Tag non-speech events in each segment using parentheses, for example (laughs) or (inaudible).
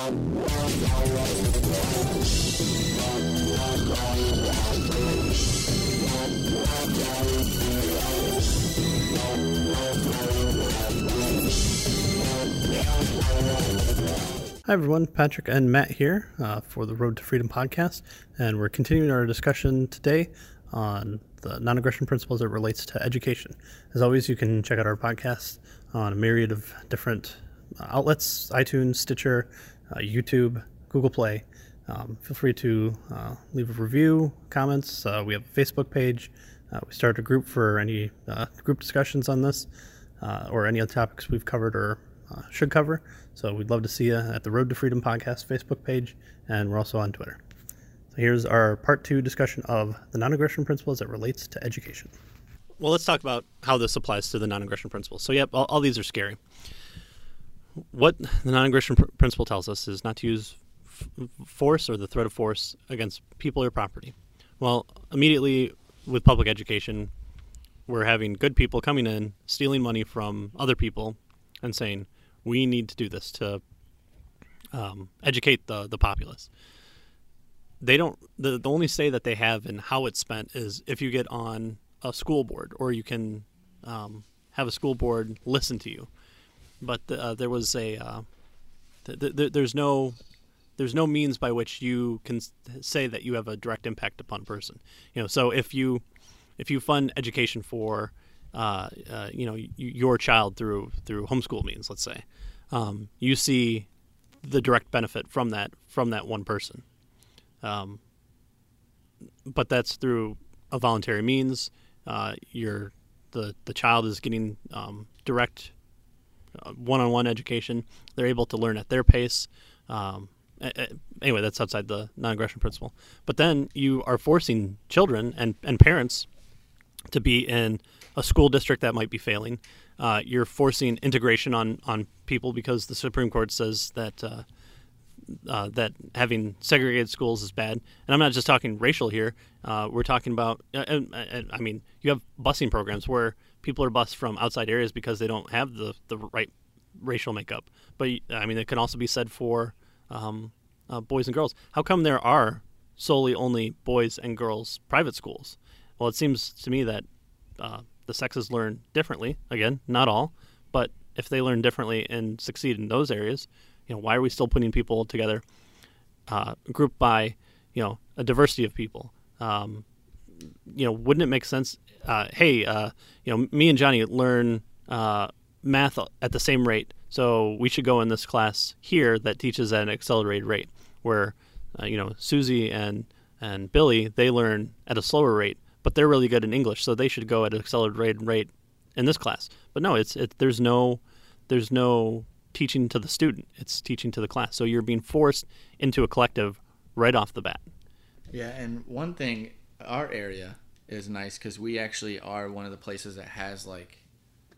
Hi, everyone. Patrick and Matt here uh, for the Road to Freedom podcast. And we're continuing our discussion today on the non aggression principles that relates to education. As always, you can check out our podcast on a myriad of different uh, outlets iTunes, Stitcher, YouTube, Google Play. Um, feel free to uh, leave a review, comments. Uh, we have a Facebook page. Uh, we started a group for any uh, group discussions on this or any other topics we've covered or should cover. So we'd love to see you at the Road to Freedom podcast Facebook page, and we're also on Twitter. So here's our part two discussion of the non aggression principle as it relates to education. Well, let's talk about how this applies to the non aggression principle. So, yep, all, all, these are scary. What the non aggression pr- principle tells us is not to use f- force or the threat of force against people or property. Well, immediately with public education, we're having good people coming in, stealing money from other people, and saying, we need to do this to um, educate the the populace. They don't. The, the only say that they have in how it's spent is if you get on a school board, or you can um, have a school board listen to you. But uh, there was a uh, th- th- there's no there's no means by which you can say that you have a direct impact upon a person. You know, so if you if you fund education for uh, uh, you know your child through through homeschool means, let's say, um, you see the direct benefit from that from that one person. Um, but that's through a voluntary means. Uh, your the the child is getting um, direct one-on-one education. They're able to learn at their pace. Um, anyway, that's outside the non-aggression principle. But then you are forcing children and, and parents to be in a school district that might be failing. Uh, you're forcing integration on, on people because the Supreme Court says that uh, uh, that having segregated schools is bad. And I'm not just talking racial here. Uh, we're talking about, uh, I mean, you have busing programs where people are bused from outside areas because they don't have the, the right racial makeup. But I mean, it can also be said for um, uh, boys and girls. How come there are solely only boys and girls private schools? Well, it seems to me that uh, the sexes learn differently. Again, not all, but if they learn differently and succeed in those areas, you know, why are we still putting people together, uh, grouped by, you know, a diversity of people? Um, you know, wouldn't it make sense? Uh, hey, uh, you know, me and Johnny learn uh, math at the same rate, so we should go in this class here that teaches at an accelerated rate. Where, uh, you know, Susie and and Billy they learn at a slower rate but they're really good in English, so they should go at an accelerated rate in this class. But no, it's it, there's no there's no teaching to the student; it's teaching to the class. So you're being forced into a collective right off the bat. Yeah, and one thing, our area is nice because we actually are one of the places that has like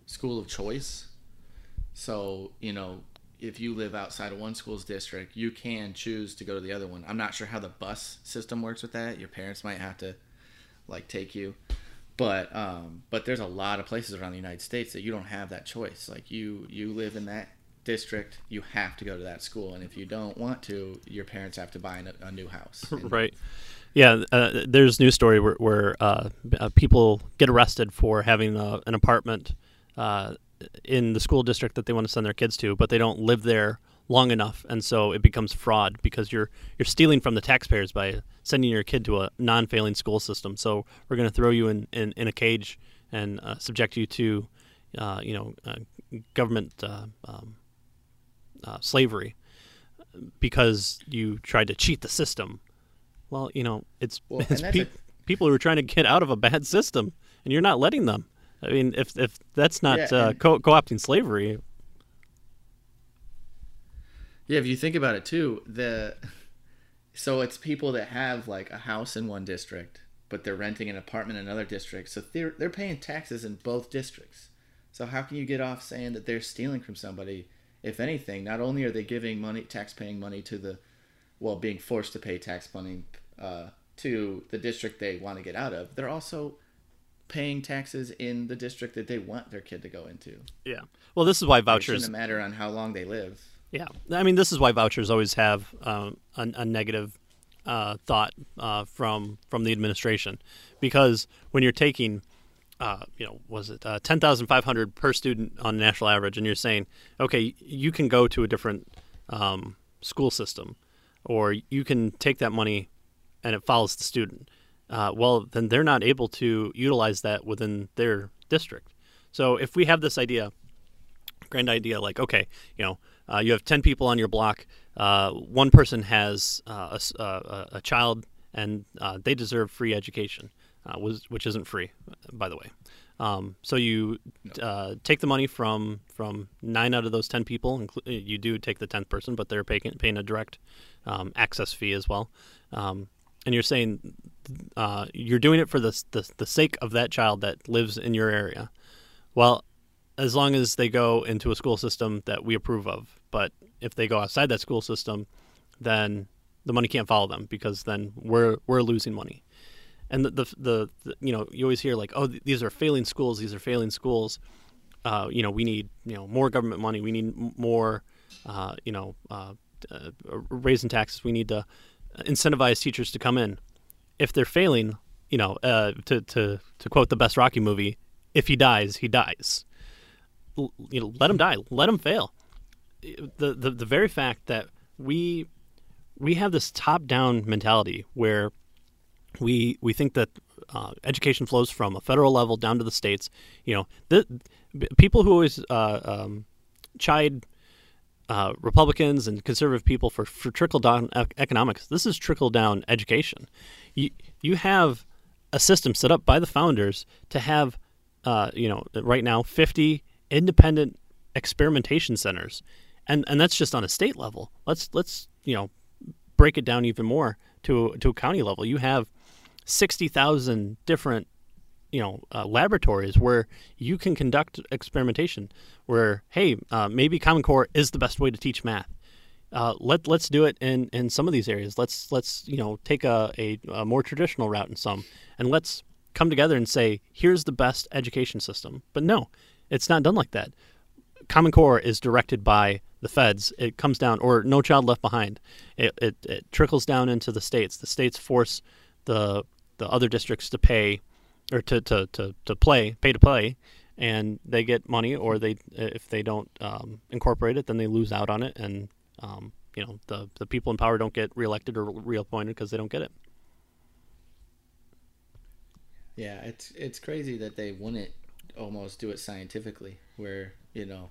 school of choice. So you know, if you live outside of one school's district, you can choose to go to the other one. I'm not sure how the bus system works with that. Your parents might have to like take you but um, but there's a lot of places around the United States that you don't have that choice. Like you you live in that district, you have to go to that school, and if you don't want to, your parents have to buy a, a new house. (laughs) right. Yeah. Uh, there's news story where, where uh, uh, people get arrested for having a, uh, an apartment uh, in the school district that they want to send their kids to, but they don't live there long enough, and so it becomes fraud because you're you're stealing from the taxpayers by sending your kid to a non-failing school system. So we're going to throw you in, in, in, a cage and uh, subject you to, you know, government um, slavery because you tried to cheat the system. Well, you know, it's, well, (laughs) it's pe- a- people who are trying to get out of a bad system, and you're not letting them. I mean, if if that's not yeah, uh, co- co-opting slavery, yeah, if you think about it too, the so it's people that have like a house in one district, but they're renting an apartment in another district. So they're they're paying taxes in both districts. So how can you get off saying that they're stealing from somebody? If anything, not only are they giving money, tax paying money to the, well, being forced to pay tax money uh, to the district they want to get out of, they're also paying taxes in the district that they want their kid to go into. Yeah. Well, this is why vouchers. It shouldn't matter on how long they live. Yeah, I mean, this is why vouchers always have um, a, a negative uh, thought uh, from from the administration, because when you're taking, uh, you know, was it uh, ten thousand five hundred per student on national average, and you're saying, okay, you can go to a different um, school system, or you can take that money, and it follows the student. Uh, well, then they're not able to utilize that within their district. So if we have this idea, grand idea, like okay, you know uh, you have 10 people on your block. Uh, one person has uh, a, a, a, child, and uh, they deserve free education, uh, which isn't free, by the way. Um, so you uh, take the money from from nine out of those 10 people. You do take the 10th person, but they're paying, paying a direct um, access fee as well. Um, and you're saying you're doing it for the, the, the sake of that child that lives in your area. Well, as long as they go into a school system that we approve of. But if they go outside that school system, then the money can't follow them because then we're we're losing money. And the the, the, the you know you always hear like oh these are failing schools these are failing schools. Uh, you know we need you know more government money we need more uh, you know uh, uh raising taxes we need to incentivize teachers to come in. If they're failing, you know uh, to to to quote the best Rocky movie, if he dies he dies you know, let him die, let him fail. The, the the very fact that we we have this top down mentality where we we think that uh, education flows from a federal level down to the states. You know, the, people who always uh, um, chide uh, Republicans and conservative people for, for trickle down economics. This is trickle down education. You you have a system set up by the founders to have, uh, you know, right now fifty independent experimentation centers, and and that's just on a state level. Let's let's you know break it down even more to to a county level. You have sixty thousand different you know uh, laboratories where you can conduct experimentation. Where hey, uh, maybe Common Core is the best way to teach math. Uh, let let's do it in, in some of these areas. Let's let's you know take a, a, a more traditional route in some, and let's come together and say here's the best education system. But no, it's not done like that. Common Core is directed by the feds. It comes down, or No Child Left Behind. It, it, it trickles down into the states. The states force the the other districts to pay or to, to, to, to play, pay to play, and they get money. Or they if they don't um, incorporate it, then they lose out on it, and um, you know the the people in power don't get reelected or reappointed because they don't get it. Yeah, it's it's crazy that they wouldn't almost do it scientifically, where you know,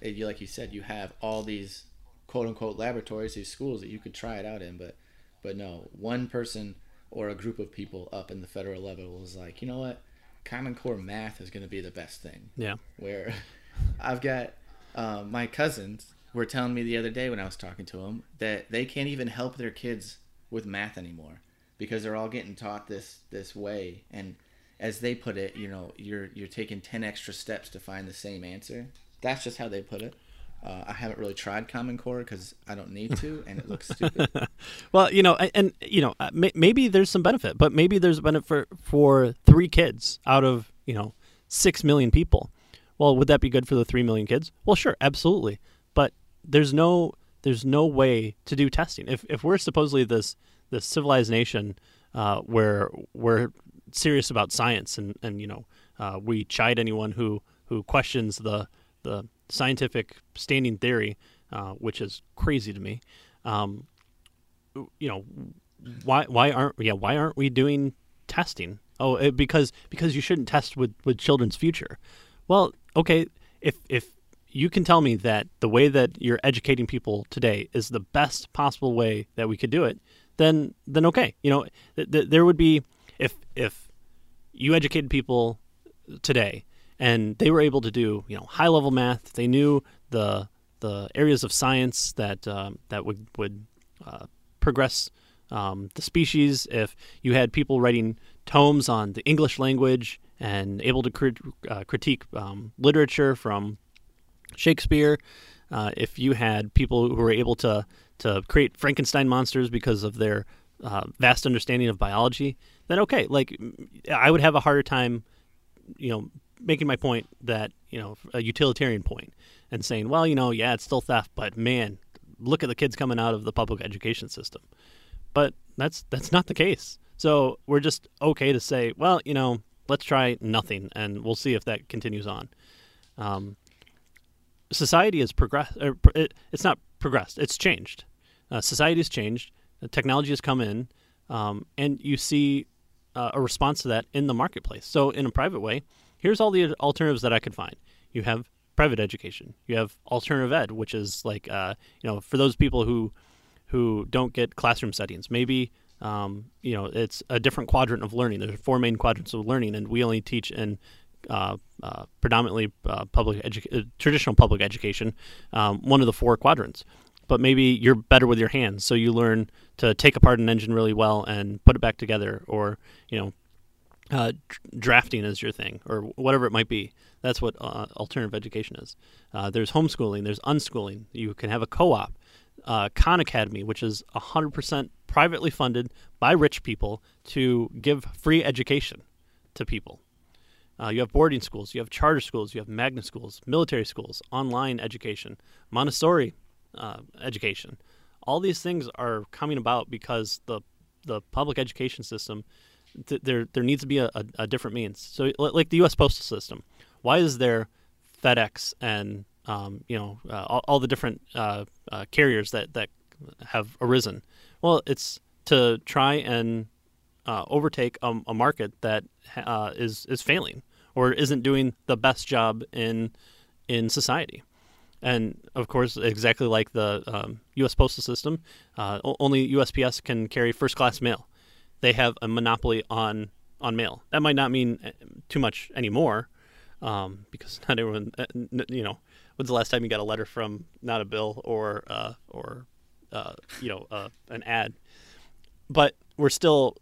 you like you said, you have all these quote unquote laboratories, these schools that you could try it out in, but but no, one person or a group of people up in the federal level was like, you know what, Common Core math is going to be the best thing. Yeah. Where (laughs) I've got um, my cousins were telling me the other day when I was talking to them that they can't even help their kids with math anymore because they're all getting taught this this way and as they put it, you know, you're you're taking ten extra steps to find the same answer. That's just how they put it. Uh, I haven't really tried Common Core because I don't need to, and it looks stupid. (laughs) well, you know, and, you know, uh, maybe there's some benefit, but maybe there's a benefit for, for three kids out of you know six million people. Well, would that be good for the three million kids? Well, sure, absolutely. But there's no there's no way to do testing. If if we're supposedly this this civilized nation uh, where we're serious about science, and and you know uh, we chide anyone who who questions the the scientific standing theory, uh, which is crazy to me. Um, you know why why aren't yeah why aren't we doing testing? Oh, it, because because you shouldn't test with with children's future. Well, okay, if if you can tell me that the way that you're educating people today is the best possible way that we could do it, then then okay, you know th- th- there would be if if you educated people today and they were able to do you know high level math, they knew the the areas of science that um, that would would uh, progress um, the species. If you had people writing tomes on the English language and able to crit- uh, critique um, literature from Shakespeare, uh, if you had people who were able to to create Frankenstein monsters because of their uh, vast understanding of biology, then okay, like I would have a harder time, you know, making my point that you know a utilitarian point and saying, well, you know, yeah, it's still theft, but man, look at the kids coming out of the public education system. But that's that's not the case. So we're just okay to say, well, you know, let's try nothing, and we'll see if that continues on. Um, society has progressed. It, it's not progressed. It's changed. Uh, society has changed. technology has come in, um, and you see uh, a response to that in the marketplace. So, in a private way, here's all the alternatives that I could find. You have private education. You have alternative ed, which is like uh, you know for those people who who don't get classroom settings. Maybe um, you know it's a different quadrant of learning. There's four main quadrants of learning, and we only teach in uh, uh, predominantly uh, public edu- uh, traditional public education, um, one of the four quadrants. But maybe you're better with your hands, so you learn to take apart an engine really well and put it back together, or you know, uh, drafting is your thing, or whatever it might be. That's what uh, alternative education is. there's homeschooling, there's unschooling. You can have a co-op, Khan Academy, which is 100% privately funded by rich people to give free education to people. Uh, you have boarding schools, you have charter schools, you have magnet schools, military schools, online education, Montessori uh, education. All these things are coming about because the the public education system th- there there needs to be a, a, a, different means. So like the U.S. postal system, why is there FedEx and um, you know uh, all, all, the different uh, uh, carriers that that have arisen? Well, it's to try and uh, overtake a, a, market that uh, is is failing or isn't doing the best job in in society. And of course, exactly like the um, U.S. postal system, uh, only USPS can carry first class mail. They have a monopoly on on mail. That might not mean uh, too much anymore, um, because (laughs) not everyone, uh, you know, when's the last time you got a letter from not a bill or uh, or uh, you know uh, an ad? But we're still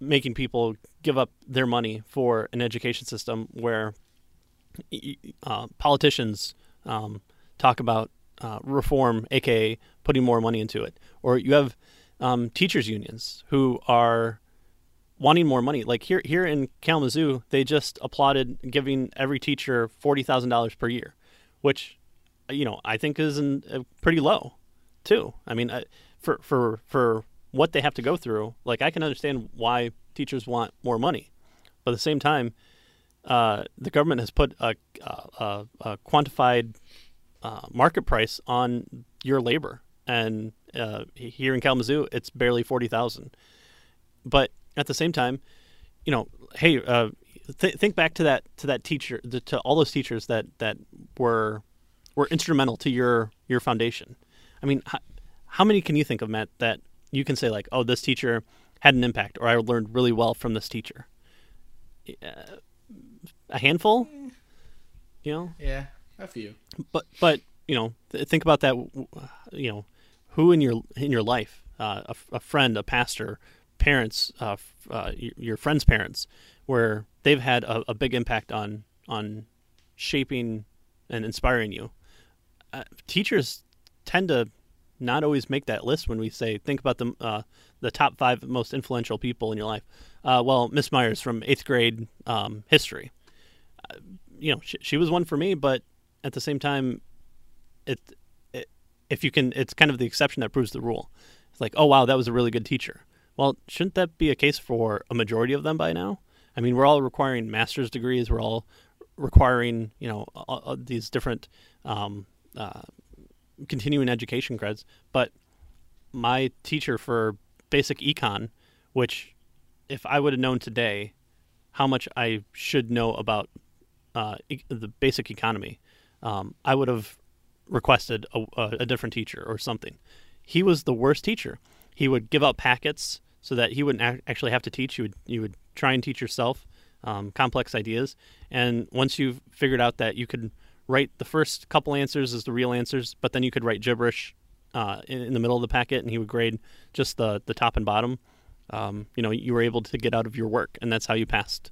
making people give up their money for an education system where uh, politicians um, talk about uh, reform, aka putting more money into it, or you have um, teachers unions who are wanting more money. Like here, here in Kalamazoo, they just applauded giving every teacher forty thousand dollars per year, which you know I think is uh, pretty low, too. I mean, for for for what they have to go through, like I can understand why teachers want more money. But at the same time, uh, the government has put a, a, a quantified uh, market price on your labor, and uh, here in Kalamazoo, it's barely forty thousand. But at the same time, you know, hey, uh, th- think back to that to that teacher, to all those teachers that that were were instrumental to your your foundation. I mean, how, how many can you think of, Matt, that you can say like, oh, this teacher had an impact, or I learned really well from this teacher. Uh, a handful, you know. Yeah, a few. But but you know, think about that. You know, who in your in your life, uh, a, a, friend, a pastor, parents, uh, uh, your friends' parents, where they've had a, a, big impact on on shaping and inspiring you. Uh, teachers tend to not always make that list when we say think about the uh, the top five most influential people in your life. Uh, well, Miss Myers from eighth grade um, history. You know, she, she, was one for me, but at the same time, it if you can, it's kind of the exception that proves the rule. It's like, oh wow, that was a really good teacher. Well, shouldn't that be a case for a majority of them by now? I mean, we're all requiring master's degrees. We're all requiring, you know, all, all these different um, uh, continuing education creds. But my teacher for basic econ, which if I would have known today how much I should know about uh, e- the basic economy, um, I would have requested a, a, different teacher or something. He was the worst teacher. He would give out packets so that he wouldn't actually have to teach. You would you would try and teach yourself um, complex ideas, and once you've figured out that you could write the first couple answers as the real answers, but then you could write gibberish uh, in, in, the middle of the packet, and he would grade just the the top and bottom. Um, you know, you were able to get out of your work, and that's how you passed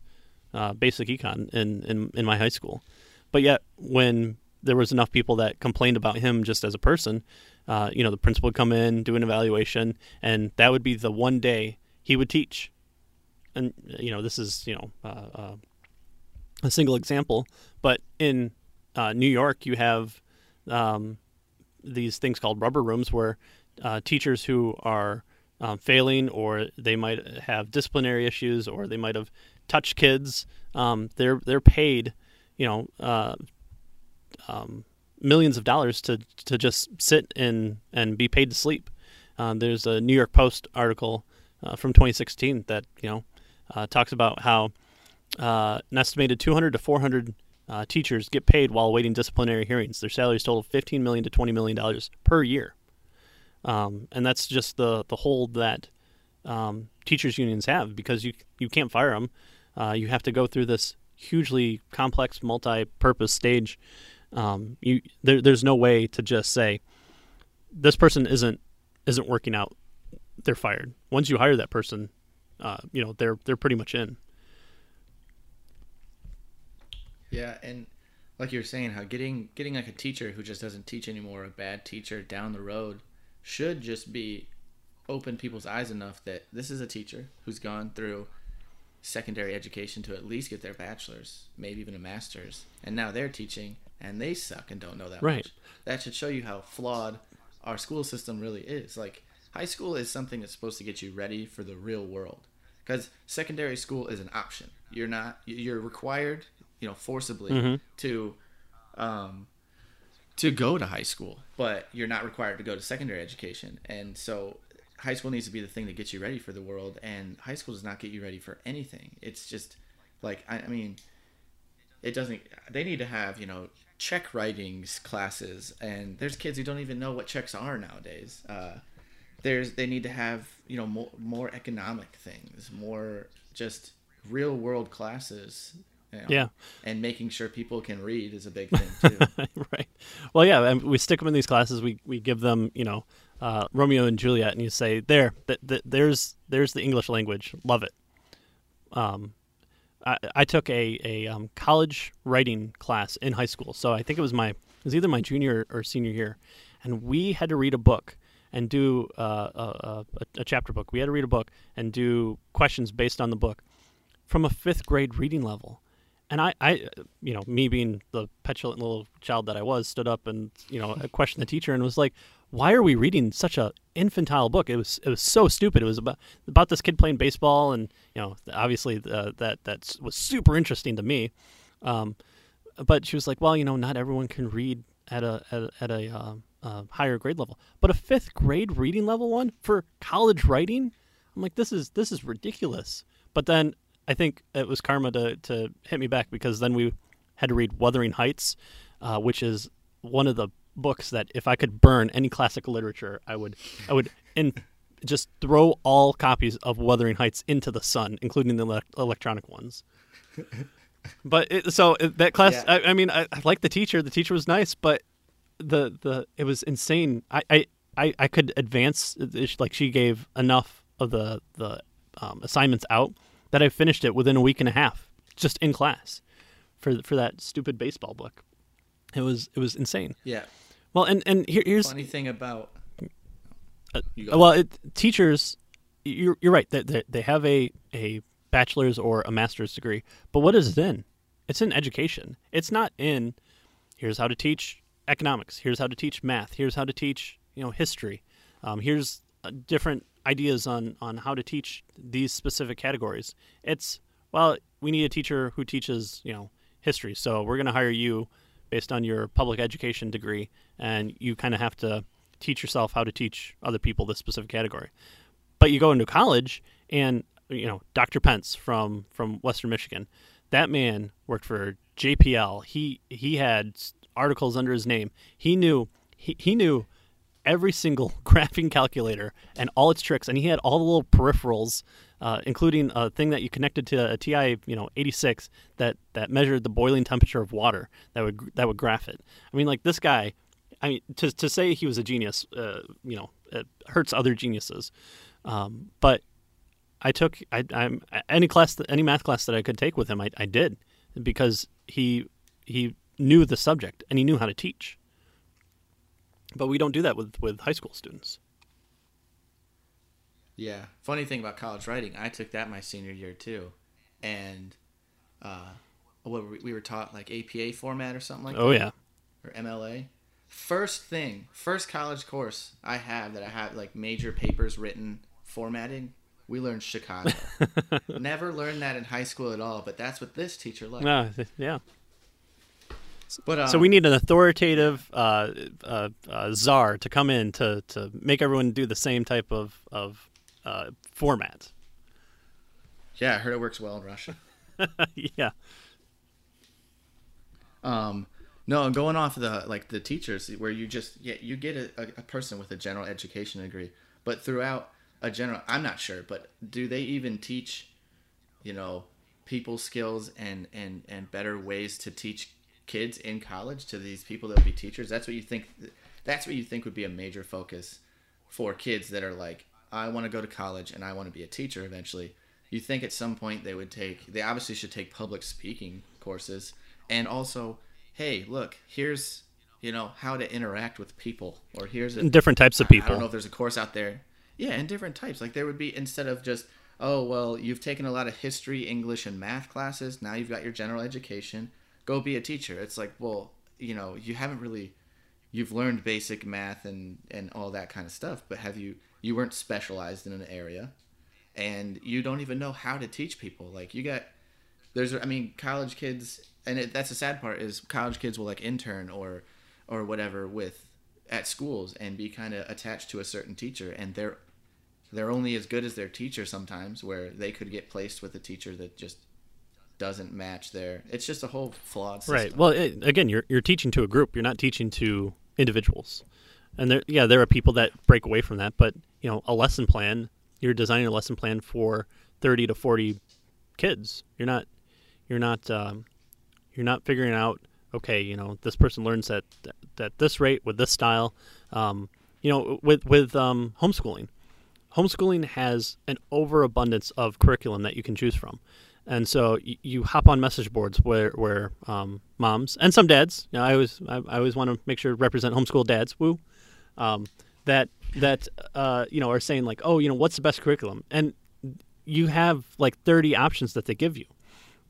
uh, basic econ in, in in my high school. But yet, when there was enough people that complained about him just as a person, uh, you know, the principal would come in, do an evaluation, and that would be the one day he would teach. And you know, this is you know uh, uh, a single example, but in uh, New York, you have um, these things called rubber rooms where uh, teachers who are um, failing or they might have disciplinary issues or they might have touched kids, um, they're they're paid, you know, uh, um, millions of dollars to to just sit in and be paid to sleep. Uh, there's a New York Post article uh, from 2016 that you know uh, talks about how uh, an estimated 200 to 400 uh, teachers get paid while awaiting disciplinary hearings. Their salaries total 15 million to 20 million dollars per year, um, and that's just the the hold that um, teachers unions have because you you can't fire them. Uh, you have to go through this hugely complex, multi-purpose stage. Um, you there, there's no way to just say this person isn't isn't working out. They're fired. Once you hire that person, uh, you know they're they're pretty much in. Yeah, and like you were saying, how getting getting like a teacher who just doesn't teach anymore, a bad teacher down the road, should just be open people's eyes enough that this is a teacher who's gone through secondary education to at least get their bachelor's, maybe even a master's, and now they're teaching and they suck and don't know that Right. much. That should show you how flawed our school system really is. Like high school is something that's supposed to get you ready for the real world. Because secondary school is an option. You're not. You're required, you know, forcibly to, um, to go to high school, but you're not required to go to secondary education. And so, high school needs to be the thing that gets you ready for the world. And high school does not get you ready for anything. It's just like I, I mean, it doesn't they need to have you know check writings classes and there's kids who don't even know what checks are nowadays uh, there's they need to have you know more, more economic things more just real world classes you know, Yeah. and making sure people can read is a big thing too (laughs) right. Well, yeah, and we stick them in these classes. We we give them, you know, uh, Romeo and Juliet, and you say, "There, th- th- there's there's the English language. Love it." Um, I, I took a a um, college writing class in high school, so I think it was my it was either my junior or senior year, and we had to read a book and do uh, a, a, a chapter book. We had to read a book and do questions based on the book from a fifth grade reading level. And I, I, you know, me being the petulant little child that I was, stood up and you know questioned the teacher and was like, "Why are we reading such a infantile book? It was it was so stupid. It was about about this kid playing baseball, and you know, obviously uh, that that was super interesting to me. Um, but she was like, "Well, you know, not everyone can read at a at, a- at a uh, uh, higher grade level, but a fifth grade reading level one for college writing." I'm like, "This is this is ridiculous." But then I think it was karma to to hit me back because then we had to read Wuthering Heights, uh, which is one of the books that if I could burn any classical literature, I would I would in just throw all copies of Wuthering Heights into the sun, including the elec electronic ones. (laughs) but it, so that class, Yeah. I, I mean, I, I like the teacher. The teacher was nice, but the the it was insane. I I, I, I could advance like she gave enough of the the um, assignments out that I finished it within a week and a half, just in class, for for that stupid baseball book. It was it was insane. yeah Well, and and here, here's funny thing about uh, well, it, teachers, you're you're right. They, they they have a a bachelor's or a master's degree, but what is it in? It's in education. It's not in. Here's how to teach economics. Here's how to teach math. Here's how to teach you know history. Um, here's uh, different ideas on on how to teach these specific categories. It's well, we need a teacher who teaches you know history, so we're going to hire you based on your public education degree, and you kind of have to teach yourself how to teach other people this specific category. But you go into college, and you know Dr. Pence from from Western Michigan, that man worked for JPL. He he had articles under his name. He knew he, he knew every single (laughs) graphing calculator and all its tricks, and he had all the little peripherals, uh, including a thing that you connected to a TI, you know, 86 that that measured the boiling temperature of water that would that would graph it. I mean, like this guy. I mean, to to say he was a genius, uh, you know, it hurts other geniuses. Um, but I took I, I'm any class, that- any math class that I could take with him, I, I did because he he knew the subject and he knew how to teach. But we don't do that with with high school students. Yeah. Funny thing about college writing, I took that my senior year too, and uh, what we, we were taught like APA format or something like that. Oh that, yeah. or MLA. First thing, first college course I have that I have like major papers written formatting. We learned Chicago. (laughs) Never learned that in high school at all, but that's what this teacher liked. Uh, yeah. But um, So we need an authoritative uh, uh, uh, czar to come in to, to make everyone do the same type of of uh, format. yeah, I heard it works well in Russia. (laughs) yeah. Um, no, and going off of the like the teachers, where you just yeah you get a, a, a person with a general education degree, but throughout a general, I'm not sure, but do they even teach, you know, people skills and and and better ways to teach kids in college to these people that will be teachers? That's what you think. That's what you think would be a major focus for kids that are like, I want to go to college and I want to be a teacher eventually. You think at some point they would take, they obviously should take public speaking courses and also, hey, look, here's, you know, how to interact with people or here's a, Different types of people. I don't know if there's a course out there. Yeah, and different types. Like there would be instead of just oh well, you've taken a lot of history, English, and math classes. Now you've got your general education. Go be a teacher. It's like well, you know, you haven't really you've learned basic math and and all that kind of stuff, but have you you weren't specialized in an area, and you don't even know how to teach people. Like you got there's I mean college kids, and it, that's the sad part is college kids will like intern or or whatever with at schools and be kind of attached to a certain teacher and they're they're only as good as their teacher sometimes where they could get placed with a teacher that just doesn't match their it's just a whole flawed system. Right. Well, it, again, you're you're teaching to a group. You're not teaching to individuals. And there, yeah, there are people that break away from that. But you know, a lesson plan. You're designing a lesson plan for thirty to forty kids. You're not. You're not. Um, you're not figuring out. Okay, you know, this person learns at at this rate with this style. Um, you know, with with um, homeschooling, homeschooling has an overabundance of curriculum that you can choose from. And so you, you hop on message boards where where um, moms and some dads, you know, I always I, I always want to make sure to represent homeschool dads. Woo, um, that that uh, you know are saying like, oh, you know, what's the best curriculum? And you have like 30 options that they give you,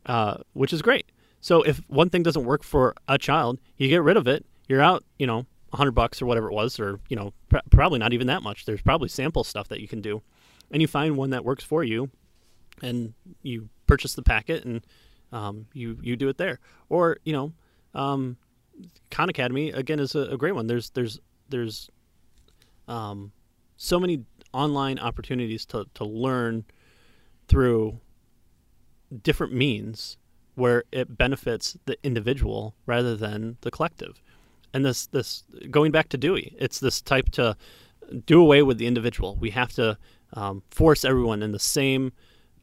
uh, which is great. So if one thing doesn't work for a child, you get rid of it. You're out, you know, 100 bucks or whatever it was, or you know, pr- probably not even that much. There's probably sample stuff that you can do, and you find one that works for you, and you purchase the packet and um, you you do it there. Or you know, um, Khan Academy again is a, a great one. There's there's there's um, so many online opportunities to to learn through different means where it benefits the individual rather than the collective. And this this going back to Dewey, it's this type to do away with the individual. We have to um, force everyone in the same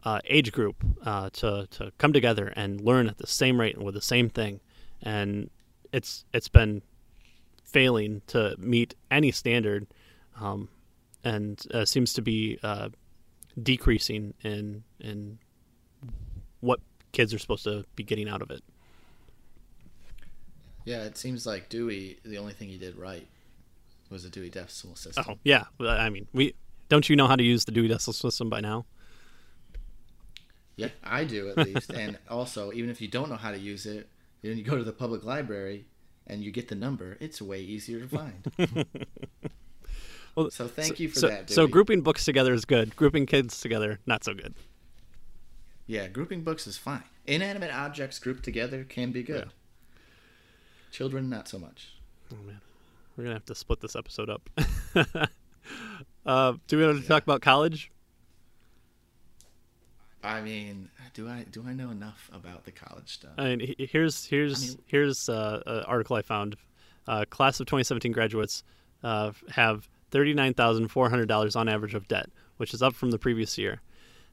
uh, age group uh, to to come together and learn at the same rate and with the same thing. And it's it's been failing to meet any standard, um, and uh, seems to be uh, decreasing in in what kids are supposed to be getting out of it. Yeah, it seems like Dewey the only thing he did right was the Dewey Decimal System. Oh yeah, I mean we don't you know how to use the Dewey Decimal System by now? Yeah, I do at least. and (laughs) also, even if you don't know how to use it, then you go to the public library and you get the number. It's way easier to find. (laughs) Well, so thank you for so, that. so grouping books together is good. Grouping kids together not so good. Yeah, grouping books is fine. Inanimate objects grouped together can be good. Children, not so much. Oh man, we're gonna have to split this episode up. (laughs) uh, do we want to talk about college? I mean, do I do I know enough about the college stuff? I mean, here's here's I mean- here's uh, an article I found. Uh, class of 2017 graduates uh, have $39,400 on average of debt, which is up from the previous year.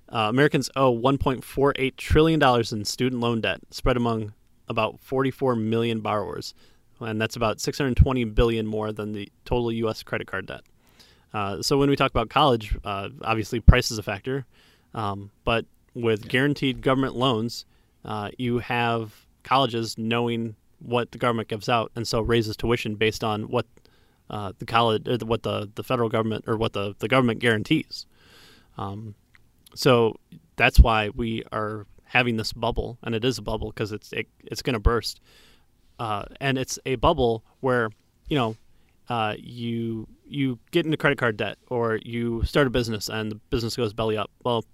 Uh, Americans owe 1.48 trillion dollars in student loan debt, spread among about 44 million borrowers, and that's about 620 billion more than the total U.S. credit card debt. Uh, so when we talk about college, uh, obviously price is a factor, um, but with guaranteed government loans, uh, you have colleges knowing what the government gives out, and so raises tuition based on what uh, the college, or the, what the, the federal government, or what the, the government guarantees. Um, so that's why we are having this bubble, and it is a bubble because it's it, it's going to burst, uh, and it's a bubble where you know uh, you you get into credit card debt or you start a business and the business goes belly up. Well,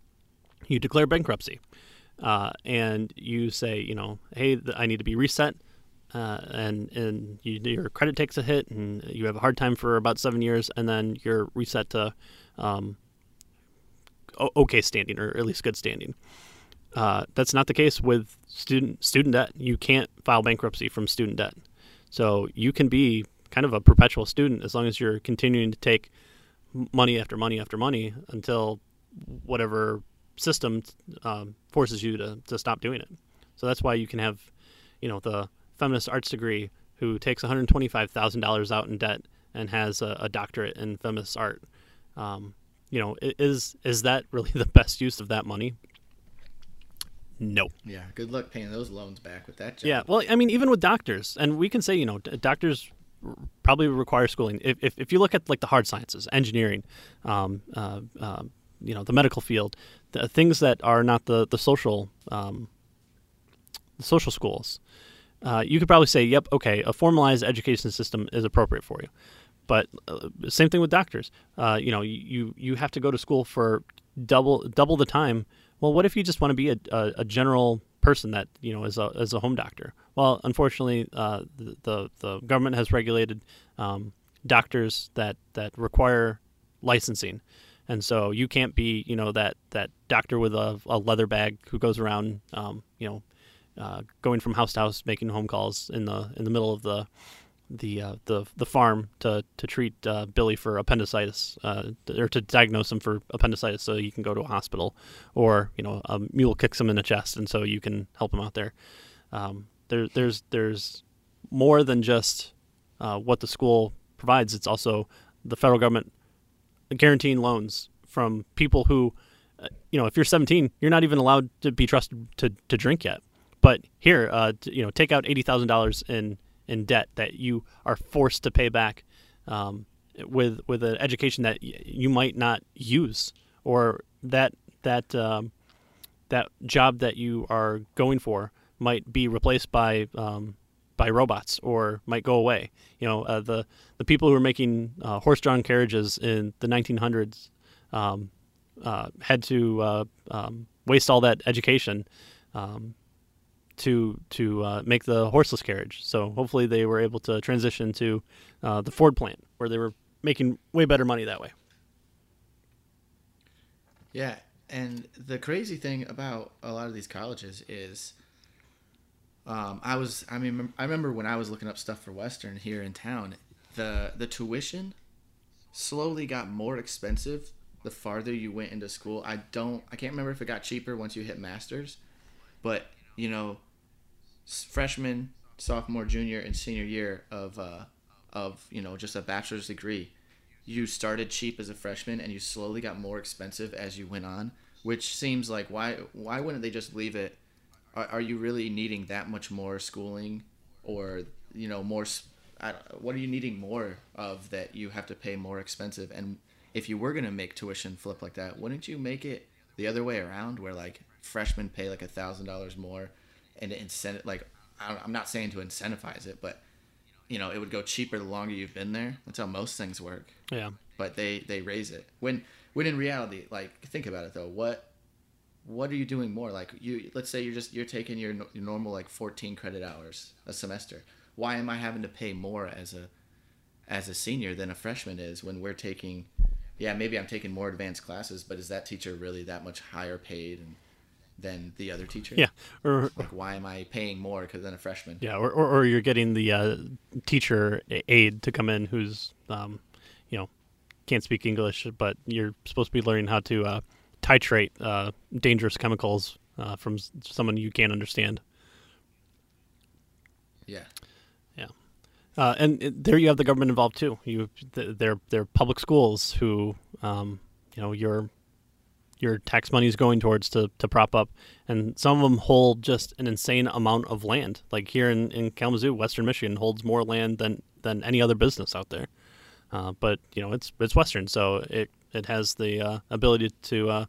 you declare bankruptcy, uh, and you say, you know, hey, I need to be reset. Uh, and and you, your credit takes a hit, and you have a hard time for about seven years, and then you're reset to um, okay standing, or at least good standing. Uh, that's not the case with student student debt. You can't file bankruptcy from student debt, so you can be kind of a perpetual student as long as you're continuing to take money after money after money until whatever system um, forces you to, to stop doing it. So that's why you can have, you know, the feminist arts degree who takes $125,000 out in debt and has a, a doctorate in feminist art. Um, you know, is is that really (laughs) the best use of that money? No. Yeah. Good luck paying those loans back with that job. Yeah. Well, I mean, even with doctors, and we can say, you know, doctors probably require schooling. If, if, if, you look at like the hard sciences, engineering, um, uh, uh, you know, the medical field, the things that are not the the social um, the social schools, uh, you could probably say, yep, okay, a formalized education system is appropriate for you. But uh, same thing with doctors. Uh, you know, you you have to go to school for double double the time. Well, what if you just want to be a, a, a general person that you know is a as a home doctor? Well, unfortunately, uh, the, the, the government has regulated um, doctors that that require licensing, and so you can't be you know that that doctor with a, a leather bag who goes around um, you know uh, going from house to house making home calls in the in the middle of the the uh, the the farm to to treat uh, Billy for appendicitis uh, or to diagnose him for appendicitis so you can go to a hospital, or you know a mule kicks him in the chest and so you can help him out there. Um, there there's there's more than just uh, what the school provides. It's also the federal government guaranteeing loans from people who, uh, you know, if you're 17, you're not even allowed to be trusted to, to drink yet. But here, uh, you know, take out eighty thousand dollars in in debt that you are forced to pay back um, with with an education that y- you might not use or that that um, that job that you are going for might be replaced by um, by robots or might go away. You know, uh, the the people who were making uh, horse-drawn carriages in the 1900s um, uh, had to uh, um, waste all that education um, to to uh, make the horseless carriage. So hopefully they were able to transition to uh, the Ford plant where they were making way better money that way. Yeah, and the crazy thing about a lot of these colleges is, um, I was I mean I remember when I was looking up stuff for Western here in town, the the tuition slowly got more expensive the farther you went into school. I don't I can't remember if it got cheaper once you hit masters, but you know freshman, sophomore, junior, and senior year of uh, of you know just a bachelor's degree, you started cheap as a freshman and you slowly got more expensive as you went on. Which seems like why why wouldn't they just leave it? Are, are you really needing that much more schooling, or you know more? what are you needing more of that you have to pay more expensive? And if you were gonna make tuition flip like that, wouldn't you make it the other way around, where like freshmen pay like a thousand dollars more and incentive like I'm not saying to incentivize it, but you know it would go cheaper the longer you've been there. That's how most things work. Yeah. But they they raise it when when in reality, like think about it though. What what are you doing more? Like you let's say you're just you're taking your, your normal like 14 credit hours a semester. Why am I having to pay more as a as a senior than a freshman is when we're taking yeah maybe I'm taking more advanced classes, but is that teacher really that much higher paid and than the other teacher. Yeah. Or like, why am I paying more because than a freshman? Yeah. Or, or, or you're getting the uh, teacher aide to come in who's, um, you know, can't speak English, but you're supposed to be learning how to uh, titrate uh, dangerous chemicals uh, from someone you can't understand. Yeah. Yeah. Uh, and there you have the government involved too. You, they're they're public schools who, um, you know, you're your tax money is going towards to, to prop up. And some of them hold just an insane amount of land. Like here in, in Kalamazoo, Western Michigan holds more land than, than any other business out there. Uh, but you know it's it's Western, so it it has the uh, ability to uh,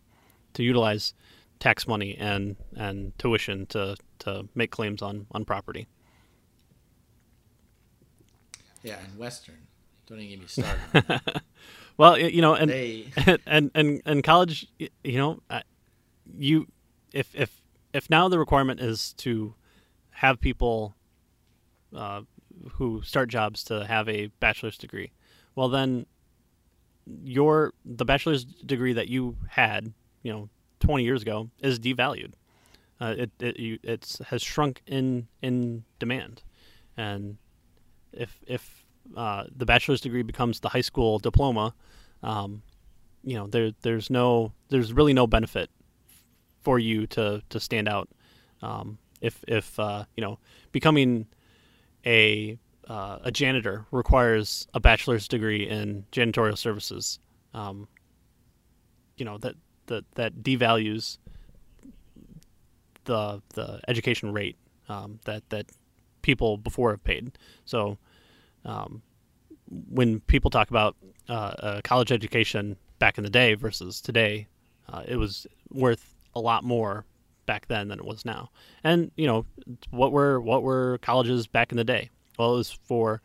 to utilize tax money and and tuition to to make claims on on property. Yeah, and Western. Don't even get me started. (laughs) well, you know, and (laughs) and and and college, you know, you if if if now the requirement is to have people uh, who start jobs to have a bachelor's degree, well then your the bachelor's degree that you had, you know, 20 years ago is devalued. Uh, it it you, it's has shrunk in in demand, and if if uh, the bachelor's degree becomes the high school diploma, um, you know there there's no there's really no benefit for you to to stand out um, if if uh, you know becoming a uh, a janitor requires a bachelor's degree in janitorial services. Um, you know that that that devalues the the education rate um, that that people before have paid. So um, when people talk about uh, college education back in the day versus today, uh, it was worth a lot more back then than it was now. And you know what were what were colleges back in the day? Well, it was for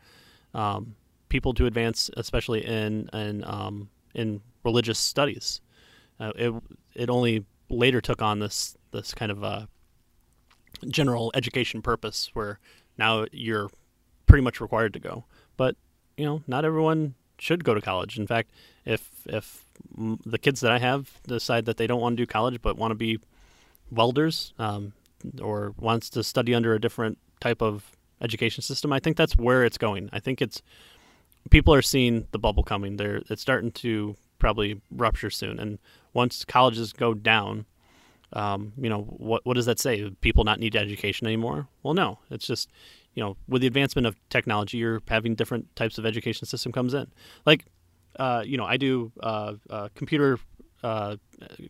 um, people to advance, especially in in um, in religious studies. Uh, it it only later took on this this kind of uh, general education purpose where now you're pretty much required to go. But you know, not everyone should go to college. In fact, if if the kids that I have decide that they don't want to do college but want to be welders um, or wants to study under a different type of education system, I think that's where it's going. I think it's people are seeing the bubble coming. They're it's starting to probably rupture soon, and once colleges go down, um, you know what what does that say? People not need education anymore? Well, no. It's just you know with the advancement of technology, you're having different types of education system comes in. Like uh, you know, I do uh, uh, computer uh,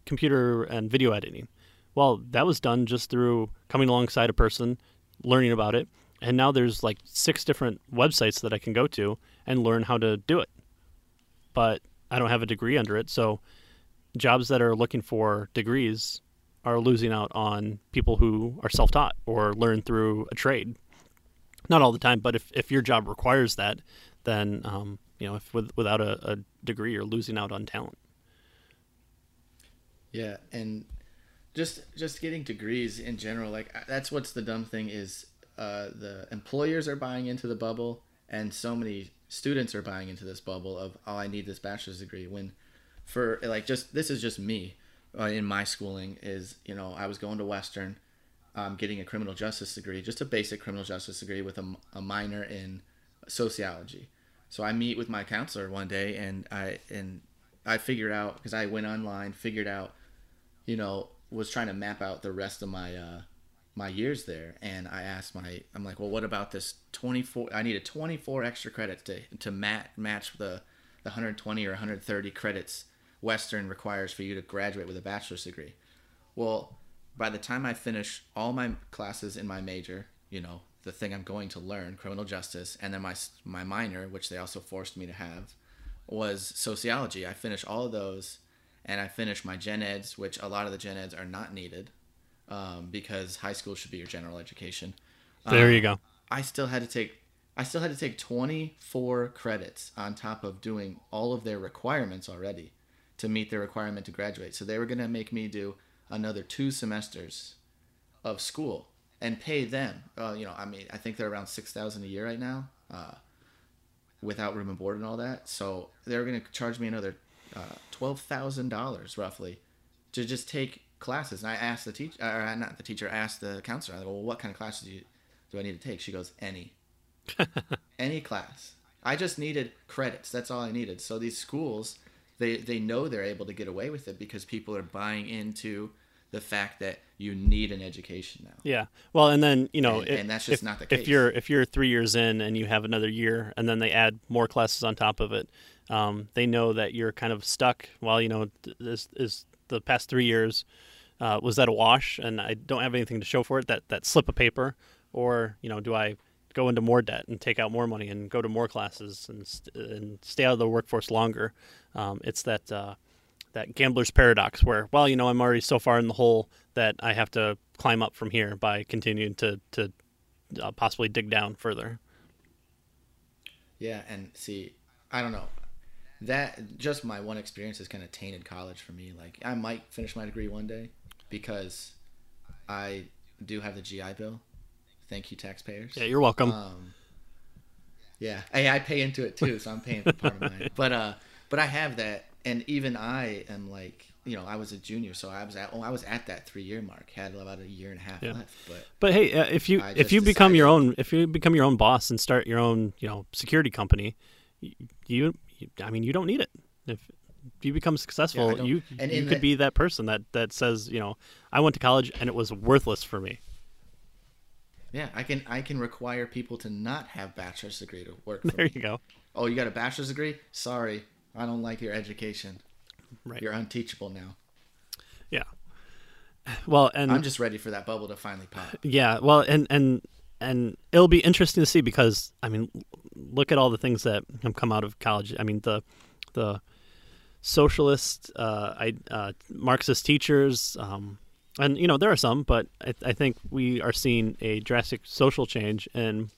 computer and video editing. Well, that was done just through coming alongside a person, learning about it, and now there's like six different websites that I can go to and learn how to do it. But I don't have a degree under it, so jobs that are looking for degrees are losing out on people who are self-taught or learn through a trade. Not all the time, but if, if your job requires that, then um, you know, if with, without a, a degree, you're losing out on talent. Yeah, and just just getting degrees in general, like that's what's the dumb thing is uh, the employers are buying into the bubble, and so many students are buying into this bubble of oh I need this bachelor's degree. When for like just this is just me uh, in my schooling is you know I was going to Western, um, getting a criminal justice degree, just a basic criminal justice degree with a, a minor in sociology. So I meet with my counselor one day, and I and I figured out because I went online, figured out, you know, was trying to map out the rest of my uh, my years there, and I asked my, I'm like, well, what about this 24? I needed 24 extra credits to to mat, match the the 120 or 130 credits Western requires for you to graduate with a bachelor's degree. Well, by the time I finish all my classes in my major, you know, the thing I'm going to learn, criminal justice, and then my my minor, which they also forced me to have, was sociology. I finished all of those, and I finished my gen eds, which a lot of the gen eds are not needed, um, because high school should be your general education. There Um, you go. I still had to take I still had to take 24 credits on top of doing all of their requirements already to meet their requirement to graduate. So they were going to make me do another two semesters of school and pay them. Uh, you know, I mean, I think they're around 6000 a year right now. Uh, without room and board and all that. So they're going to charge me another uh, $12,000 roughly to just take classes. And I asked the teacher, or not the teacher, I asked the counselor, I go, well, what kind of classes do, you, do I need to take? She goes, any. (laughs) any class. I just needed credits. That's all I needed. So these schools, they, they know they're able to get away with it because people are buying into the fact that you need an education now. Yeah. Well, and then you know, And- if, and that's just if, not the case. If you're if you're three years in and you have another year, and then they add more classes on top of it, um, they know that you're kind of stuck. Well, you know, th- this is the past three years. Uh, was that a wash? And I don't have anything to show for it. That that slip of paper, or you know, do I go into more debt and take out more money and go to more classes and st- and stay out of the workforce longer? Um, it's that uh, that gambler's paradox, where well, you know, I'm already so far in the hole that I have to climb up from here by continuing to to uh, possibly dig down further. Yeah, and see, I don't know. That just my one experience has kind of tainted college for me. Like I might finish my degree one day because I do have the GI Bill. Thank you, taxpayers. Yeah, you're welcome. Um, yeah, hey, I pay into it too, so I'm paying for part of mine. (laughs) But uh, but I have that, and even I am like, you know, I was a junior, so I was at oh, I was at that three year mark, had about a year and a half Yeah. left. But But hey, uh, if you if you become your own if you become your own boss and start your own you know security company, you, you I mean you don't need it. If, if you become successful, don't- you and you could that- be that person that that says you know I went to college and it was worthless for me. yeah, I can I can require people to not have bachelor's degree to work. (laughs) For There me. you go. Oh, you got a bachelor's degree? Sorry, I don't like your education. Right. You're unteachable now. Yeah. Well, and I'm just ready for that bubble to finally pop. Yeah, well, and and and it'll be interesting to see because I mean, look at all the things that have come out of college. I mean, the the socialist, uh, I, uh, Marxist teachers, um, and you know there are some, but I, I think we are seeing a drastic social change in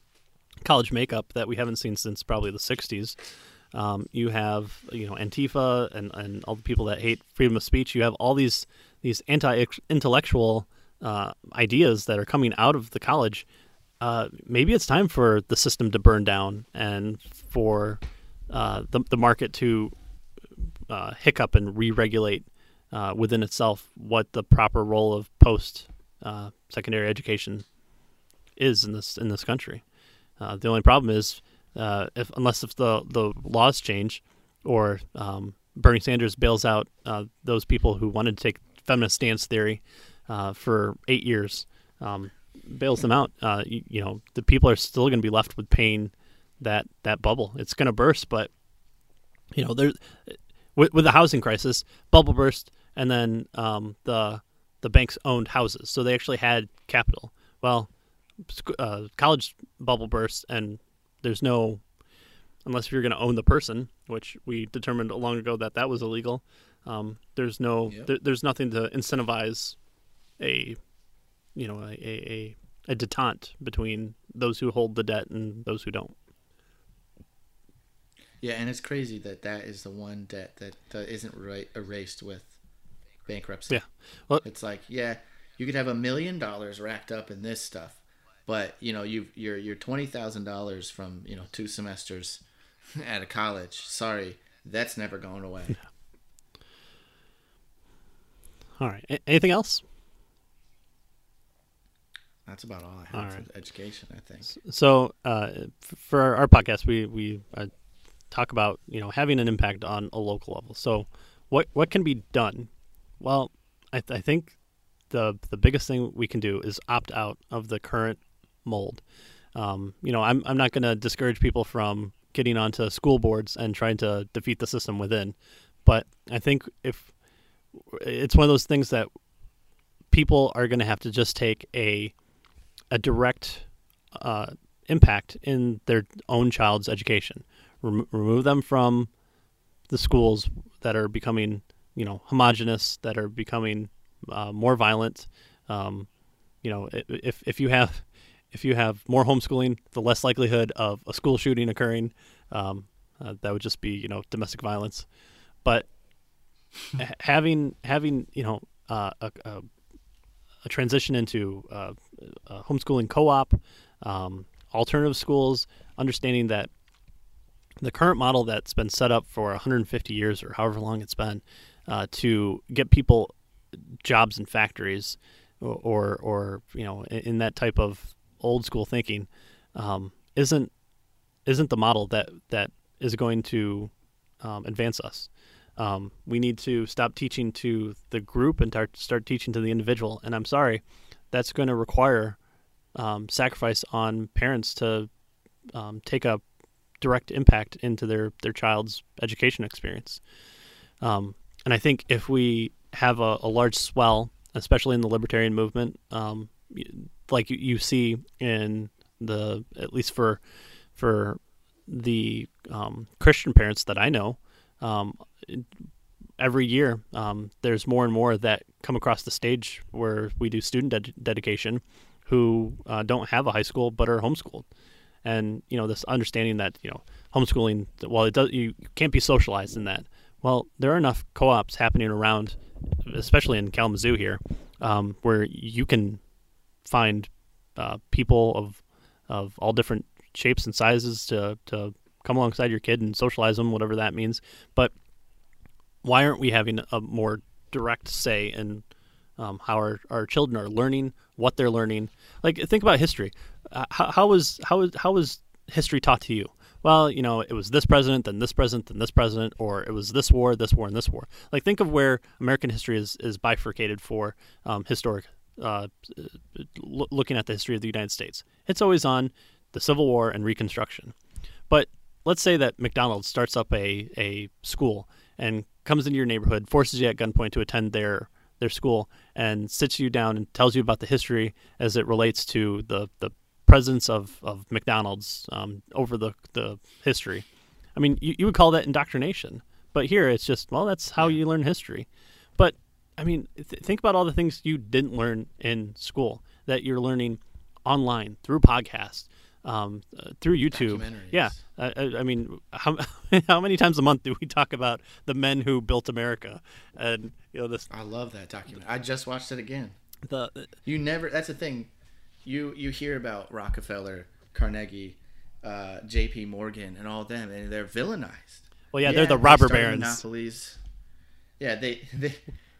college makeup that we haven't seen since probably the '60s. Um, you have you know Antifa and, and all the people that hate freedom of speech. You have all these these anti-intellectual uh, ideas that are coming out of the college. Uh, maybe it's time for the system to burn down and for uh, the the market to uh, hiccup and re-regulate uh, within itself what the proper role of post uh, secondary education is in this in this country. The only problem is uh, if unless if the the laws change or um, Bernie Sanders bails out uh, those people who wanted to take feminist stance theory uh, for eight years, um, bails them out. Uh, you, you know the people are still going to be left with pain. that that bubble. It's going to burst, but you know there with, with the housing crisis, bubble burst, and then um, the the banks owned houses, so they actually had capital. Well, uh, college bubble burst, and there's no unless you're going to own the person, which we determined long ago that that was illegal. Um, there's no Yep. there, there's nothing to incentivize a you know a, a, a, detente between those who hold the debt and those who don't. Yeah, and it's crazy that that is the one debt that, that isn't right, erased with bankruptcy. Yeah. Well- it's like yeah, you could have a million dollars racked up in this stuff, but you know you you're you're twenty thousand dollars from you know two semesters (laughs) at a college. Sorry, that's never going away. (laughs) All right. A- anything else? That's about all I have All for education. I think. So uh, for our, our podcast, we we uh, talk about you know having an impact on a local level. So what what can be done? Well, I, th- I think the the biggest thing we can do is opt out of the current mold. Um, you know, I'm I'm not going to discourage people from getting onto school boards and trying to defeat the system within, but I think if it's one of those things that people are going to have to just take a a direct uh, impact in their own child's education. Rem- remove them from the schools that are becoming, you know, homogenous, that are becoming uh, more violent. Um, you know, if if you have if you have more homeschooling, the less likelihood of a school shooting occurring. Um, uh, that would just be you know domestic violence, but having having you know uh, a, a a transition into uh, a homeschooling co-op, um, alternative schools, understanding that the current model that's been set up for 150 years or however long it's been uh, to get people jobs in factories or, or, or you know, in, in that type of old school thinking um, isn't isn't the model that that is going to um, advance us. Um, we need to stop teaching to the group and tar- start teaching to the individual. And I'm sorry, that's going to require um, sacrifice on parents to um, take a direct impact into their their child's education experience. Um, and I think if we have a, a large swell, especially in the libertarian movement, like you, see in the at least for for the um, Christian parents that I know, um, every year um, there's more and more that come across the stage where we do student ded- dedication who uh, don't have a high school but are homeschooled. And you know this understanding that you know homeschooling while it does you can't be socialized in that well there are enough co-ops happening around especially in Kalamazoo here um, where you can find uh, people of of all different shapes and sizes to to come alongside your kid and socialize them whatever that means but why aren't we having a more direct say in um, how our, our children are learning, what they're learning? Like, think about history. Uh, how, how was how was how was history taught to you? Well, you know, it was this president, then this president, then this president, or it was this war, this war, and this war. Like, think of where American history is is bifurcated for um, historic. Uh, looking at the history of the United States, it's always on the Civil War and Reconstruction. But let's say that McDonald's starts up a, a school and comes into your neighborhood, forces you at gunpoint to attend their their school, and sits you down and tells you about the history as it relates to the the presence of of McDonald's um, over the the history. I mean, you, you would call that indoctrination, but here it's just well, that's how you learn history. I mean, th- think about all the things you didn't learn in school that you're learning online through podcasts, um, uh, through YouTube. Yeah, I, I mean, how (laughs) how many times a month do we talk about the men who built America? And you know, this I love that document. I just watched it again. the You never. That's the thing. You you hear about Rockefeller, Carnegie, uh, J.P. Morgan, and all of them, and they're villainized. well, yeah, they're the robber started barons, Monopolies. Yeah, they (laughs) they.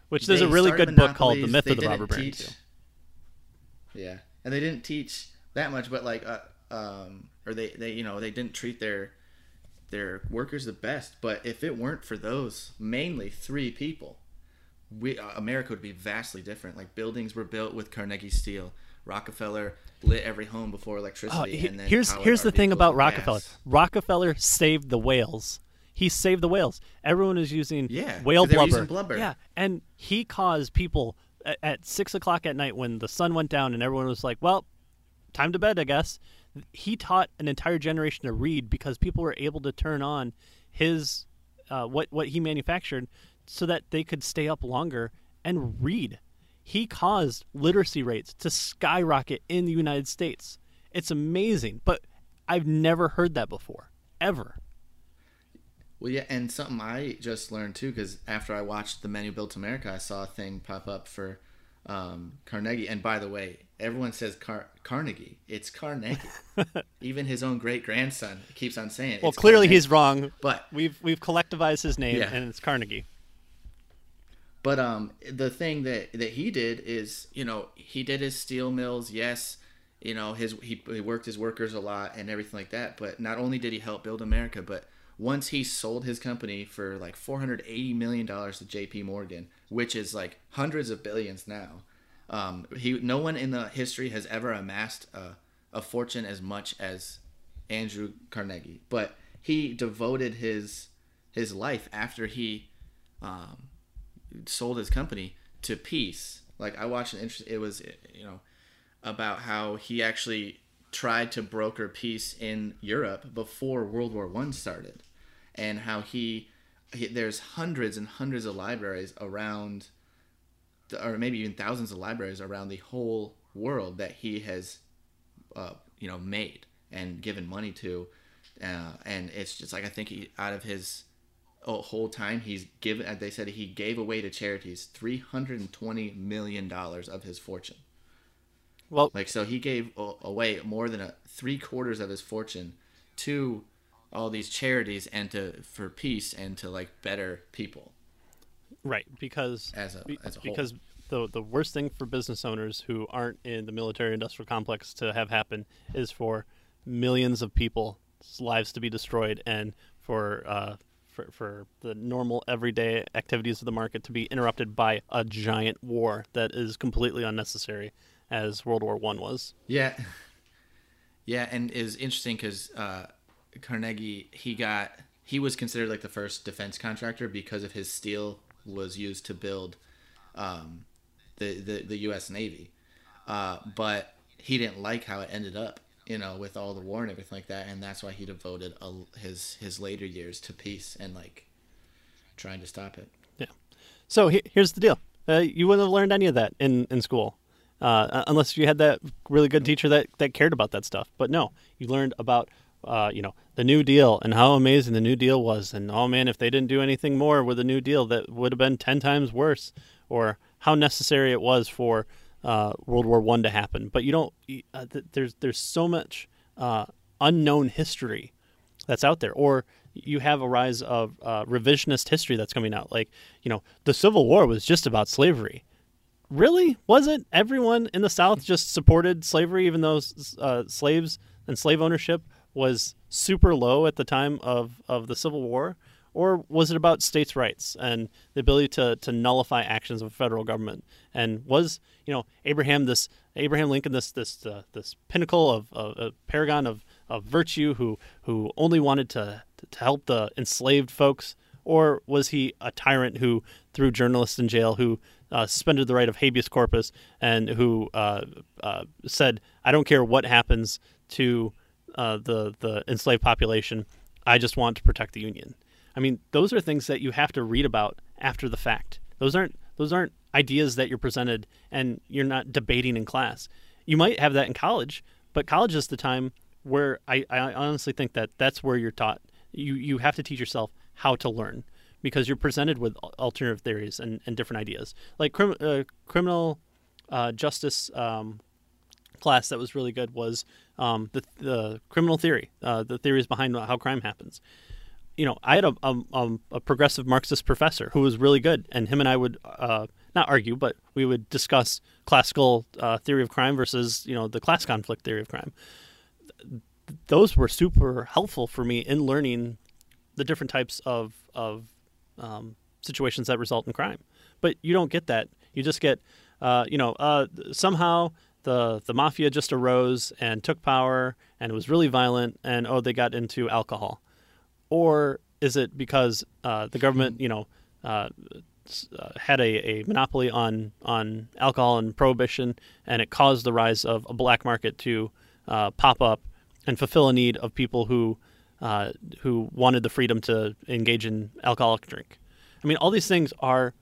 Which there's a really good book called The. Myth of the Robber Baron. teach-. Yeah, and they didn't teach that much, but like, uh, um, or they they you know they didn't treat their their workers the best. But if it weren't for those mainly three people, we uh, America would be vastly different. Like buildings were built with Carnegie steel. Rockefeller lit every home before Oh, electricity. he- and then here's here's the thing about Rockefeller. gas. Rockefeller saved the whales. He saved the whales. Everyone is using Yeah, whale 'cause they were blubber. using blubber. Yeah, and he caused people at, at six o'clock at night when the sun went down and everyone was like, "Well, time to bed, I guess." He taught an entire generation to read because people were able to turn on his uh, what what he manufactured so that they could stay up longer and read. He caused literacy rates to skyrocket in the United States. It's amazing, but I've never heard that before, ever. Well, yeah, and something I just learned too, because after I watched The Men Who Built America, I saw a thing pop up for um, Carnegie. And by the way, everyone says Car- Carnegie. It's Carnegie. (laughs) Even his own great grandson keeps on saying it. Well, clearly Carnegie. he's wrong. But We've we've collectivized his name, Yeah. and it's Carnegie. But um, the thing that that he did is, you know, he did his steel mills. Yes, you know, his he, he worked his workers a lot and everything like that. But not only did he help build America, but once he sold his company for like 480 million dollars to J.P. Morgan, which is like hundreds of billions now. Um, he no one in the history has ever amassed a, a fortune as much as Andrew Carnegie, but he devoted his his life after he um, sold his company to peace. Like I watched an interest. It was you know about how he actually tried to broker peace in Europe before World War One started, and how he, he there's hundreds and hundreds of libraries around, the, or maybe even thousands of libraries around the whole world that he has, uh, you know, made and given money to, uh, and it's just like I think he out of his oh, whole time he's given they said he gave away to charities 320 million dollars of his fortune. Well, like so he gave away more than a three quarters of his fortune to all these charities and to for peace and to like better people. Right, because as a be- as a whole. because the the worst thing for business owners who aren't in the military industrial complex to have happen is for millions of people's lives to be destroyed and for uh, for, for the normal everyday activities of the market to be interrupted by a giant war that is completely unnecessary as World War One was. Yeah, (laughs) yeah, and is interesting because uh, Carnegie he got he was considered like the first defense contractor because of his steel was used to build um, the, the the U.S. Navy, uh, but he didn't like how it ended up, you know, with all the war and everything like that, and that's why he devoted a, his his later years to peace and like trying to stop it. Yeah. So he- here's the deal: uh, you wouldn't have learned any of that in in school, uh, unless you had that really good teacher that that cared about that stuff. But no, you learned about. Uh, you know the New Deal and how amazing the New Deal was, and oh man, if they didn't do anything more with the New Deal, that would have been ten times worse. Or how necessary it was for uh, World War One to happen. But you don't. Uh, th- there's there's so much uh, unknown history that's out there, or you have a rise of uh, revisionist history that's coming out. Like you know, the Civil War was just about slavery. Really, was it? Everyone in the South just supported slavery, even though uh, slaves and slave ownership was super low at the time of, of the Civil War? Or was it about states' rights and the ability to, to nullify actions of federal government? And was you know Abraham this Abraham Lincoln this this uh, this pinnacle of, a paragon of, of virtue who who only wanted to to help the enslaved folks, or was he a tyrant who threw journalists in jail, who uh, suspended the right of habeas corpus, and who uh, uh said, "I don't care what happens to uh, the the enslaved population. I just want to protect the union. I mean, those are things that you have to read about after the fact. Those aren't those aren't ideas that you're presented and you're not debating in class. You might have that in college, but college is the time where I, I honestly think that that's where you're taught. You you have to teach yourself how to learn because you're presented with alternative theories and, and different ideas. Like crim, uh, criminal uh, justice um, class that was really good was um, the, the criminal theory, uh, the theories behind how crime happens. You know, I had a, a, a, progressive Marxist professor who was really good, and him and I would uh, not argue, but we would discuss classical uh, theory of crime versus you know the class conflict theory of crime. Those were super helpful for me in learning the different types of of um, situations that result in crime. But you don't get that. You just get, uh, you know, uh, somehow the the mafia just arose and took power and it was really violent and oh they got into alcohol, or is it because uh, the government you know uh, uh, had a, a monopoly on on alcohol and prohibition and it caused the rise of a black market to uh, pop up and fulfill a need of people who uh, who wanted the freedom to engage in alcoholic drink. I mean, all these things are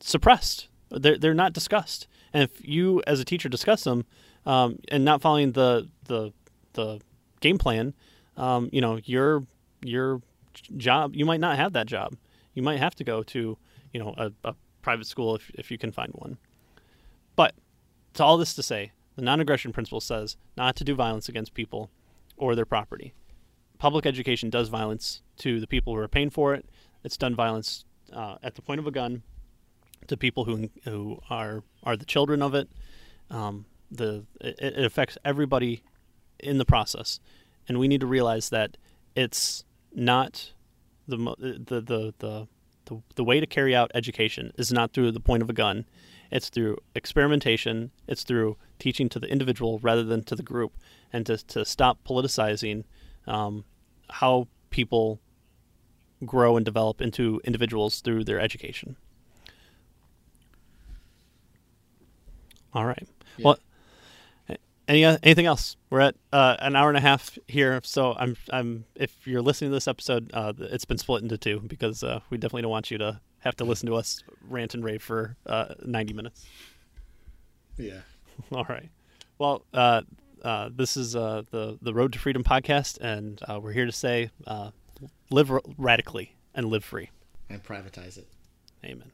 suppressed. They're, they're not discussed. And if you, as a teacher, discuss them um, and not following the the the game plan, um, you know your your job you might not have that job. You might have to go to you know a, a private school if if you can find one. But to all this to say, the non-aggression principle says not to do violence against people or their property. Public education does violence to the people who are paying for it. It's done violence uh, at the point of a gun to people who who are are the children of it. Um, the it, it affects everybody in the process, and we need to realize that it's not the the the the the, the way to carry out education is not through the point of a gun. It's through experimentation. It's through teaching to the individual rather than to the group, and to to stop politicizing um, how people grow and develop into individuals through their education. All right. Yeah. Well, any uh, anything else? We're at uh, an hour and a half here, so I'm I'm if you're listening to this episode, uh, it's been split into two because uh, we definitely don't want you to have to listen to us rant and rave for uh, 90 minutes. Yeah. (laughs) All right. Well, uh, this is the the Road to Freedom podcast, and we're here to say live radically and live free and privatize it. Amen.